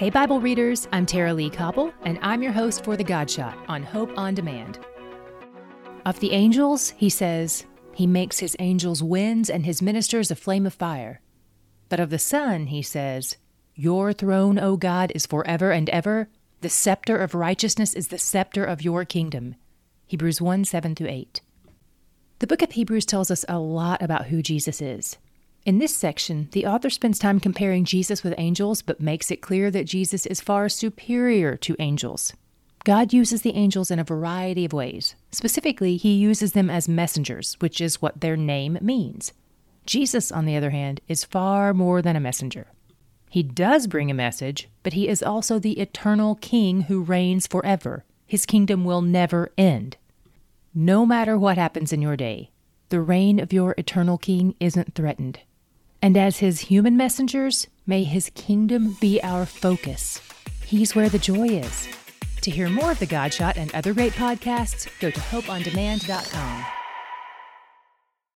Hey, Bible readers, I'm Tara-Leigh Cobble, and I'm your host for The God Shot on Hope on Demand. Of the angels, he says, He makes his angels winds and his ministers a flame of fire. But of the Son, he says, Your throne, O God, is forever and ever. The scepter of righteousness is the scepter of your kingdom. Hebrews 1 7 8. The book of Hebrews tells us a lot about who Jesus is. In this section, the author spends time comparing Jesus with angels, but makes it clear that Jesus is far superior to angels. God uses the angels in a variety of ways. Specifically, he uses them as messengers, which is what their name means. Jesus, on the other hand, is far more than a messenger. He does bring a message, but he is also the eternal king who reigns forever. His kingdom will never end. No matter what happens in your day, the reign of your eternal king isn't threatened. And as his human messengers, may his kingdom be our focus. He's where the joy is. To hear more of The Godshot and other great podcasts, go to hopeondemand.com.